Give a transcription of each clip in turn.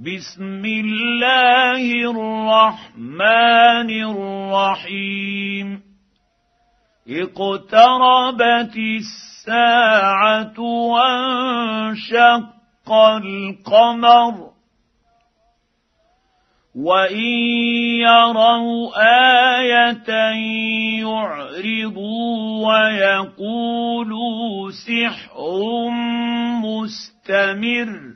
بسم الله الرحمن الرحيم. اقتربت الساعة وانشق القمر. وإن يروا آية يعرضوا ويقولوا سحر مستمر.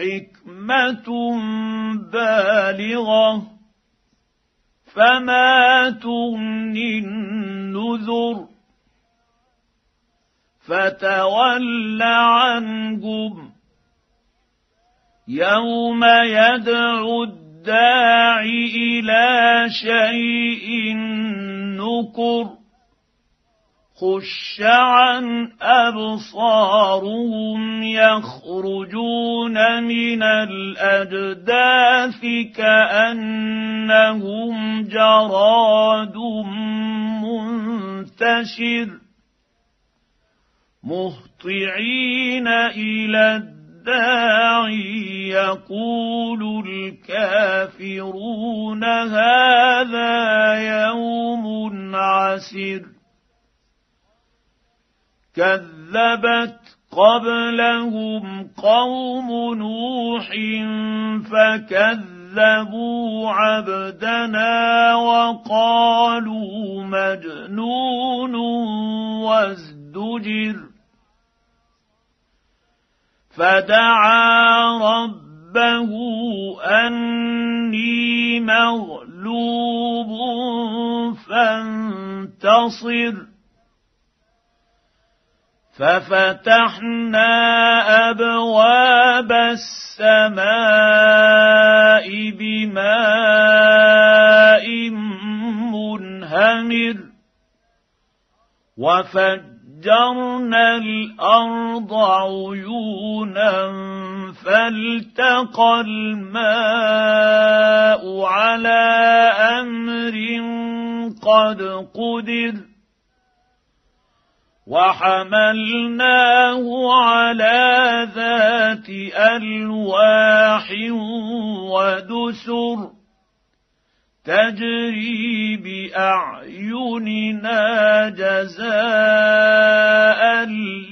حكمة بالغة فما تغني النذر. فتول عنهم يوم يدعو الداع إلى شيء نكر. خش عن ابصارهم يخرجون من الاجداث كانهم جراد منتشر مهطعين إلى الداعي يقول الكافرون هذا يوم عسر. كذبت قبلهم قوم نوح فكذبوا عبدنا وقالوا مجنون وازدجر فدعا ربه أني مغلوب فانتصر ففتحنا أبواب السماء بماء منهمر وفجرنا الأرض عيونا فالتقى الماء على أمر قد قدر وحملناه على ذات ألواح ودسر تجري بأعيننا جزاء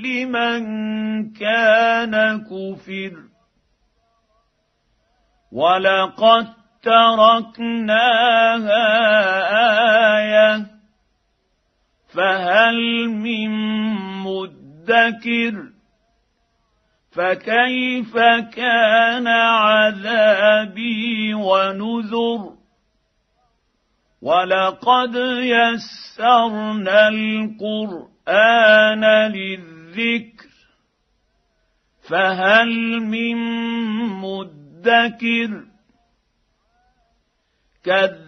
لمن كان كفر. ولقد تركناها آية فهل من مدكر فكيف كان عذابي ونذر ولقد يسرنا القرآن للذكر فهل من مدكر كذب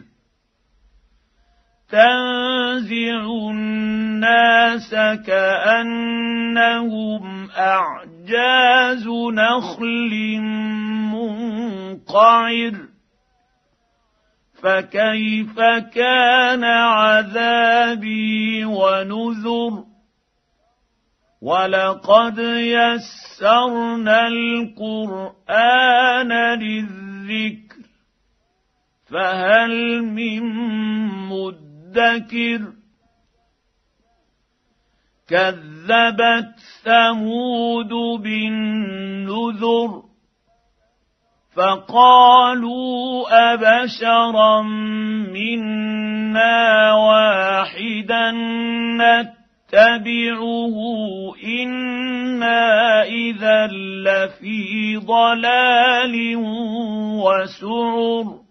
تنزع الناس كأنهم أعجاز نخل منقعر. فكيف كان عذابي ونذر؟ ولقد يسرنا القرآن للذكر فهل من مدر مدكر. كذبت ثمود بالنذر فقالوا ابشرا منا واحدا نتبعه أنا اذا لفي ضلال وسعر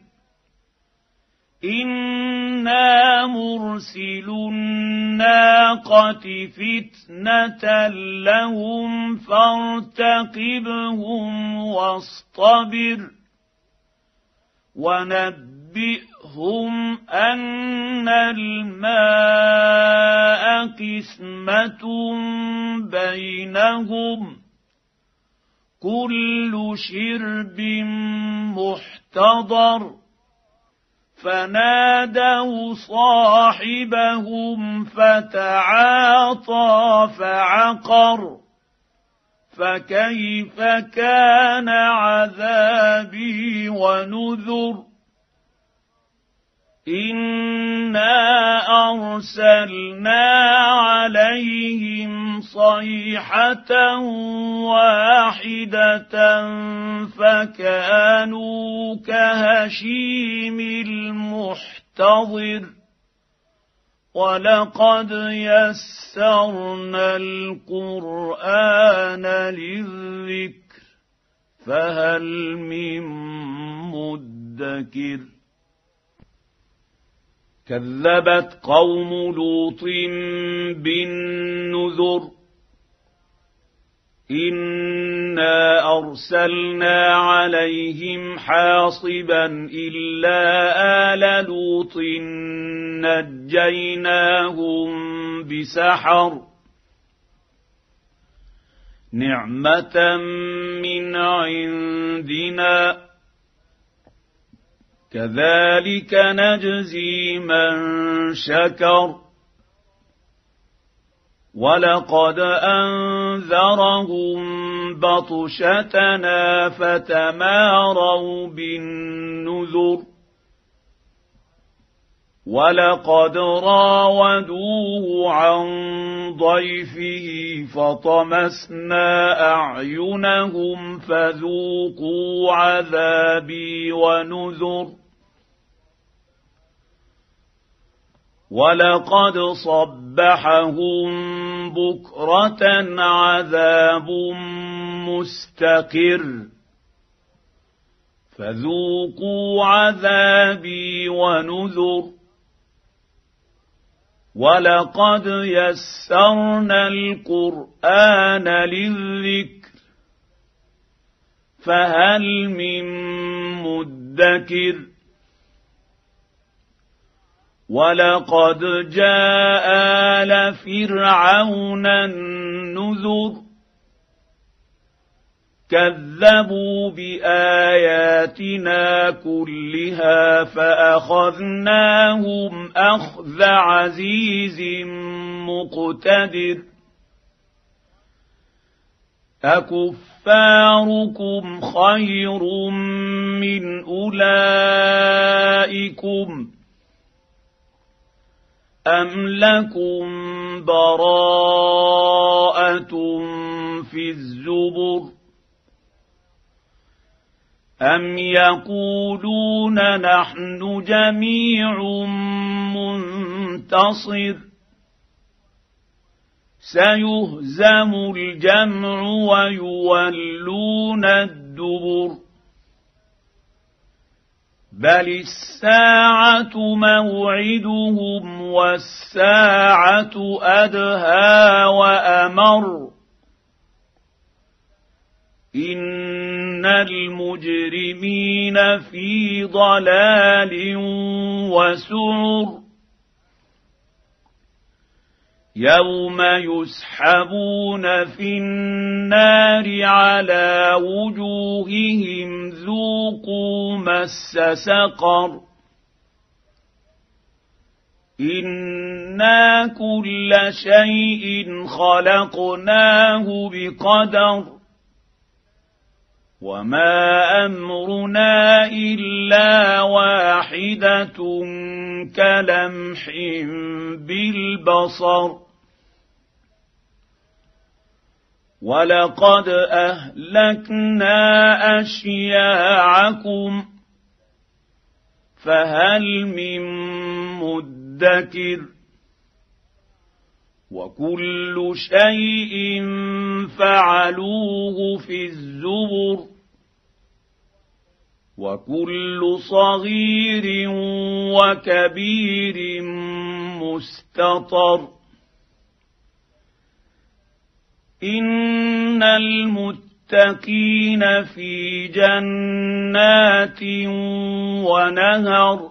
أنا مرسل الناقه فتنه لهم فارتقبهم واصطبر ونبئهم ان الماء قسمه بينهم كل شرب محتضر فنادوا صاحبهم فتعاطى فعقر فكيف كان عذابي ونذر انا ارسلنا عليهم صيحه واحدة فكانوا كهشيم المحتضر ولقد يسرنا القران للذكر فهل من مدكر كذبت قوم لوط بالنذر انا ارسلنا عليهم حاصبا الا ال لوط نجيناهم بسحر نعمه من عندنا كذلك نجزي من شكر. ولقد أنذرهم بطشتنا فتماروا بالنذر. ولقد راودوه عن ضيفه فطمسنا أعينهم فذوقوا عذابي ونذر. ولقد صبحهم بكره عذاب مستقر فذوقوا عذابي ونذر ولقد يسرنا القران للذكر فهل من مدكر ولقد جاء ال فرعون النذر كذبوا باياتنا كلها فاخذناهم اخذ عزيز مقتدر اكفاركم خير من اولئكم أم لكم براءة في الزبر أم يقولون نحن جميع منتصر سيهزم الجمع ويولون الدبر بل الساعة موعدهم والساعة أدهى وأمر. إن المجرمين في ضلال وسعر. يوم يسحبون في النار على وجوههم ذوقوا مس سقر. أنا كل شيء خلقناه بقدر وما امرنا الا واحدة كلمح بالبصر ولقد اهلكنا اشياعكم فهل من مدكر وكل شيء فعلوه في الزبر وكل صغير وكبير مستطر إن المتقين في جنات ونهر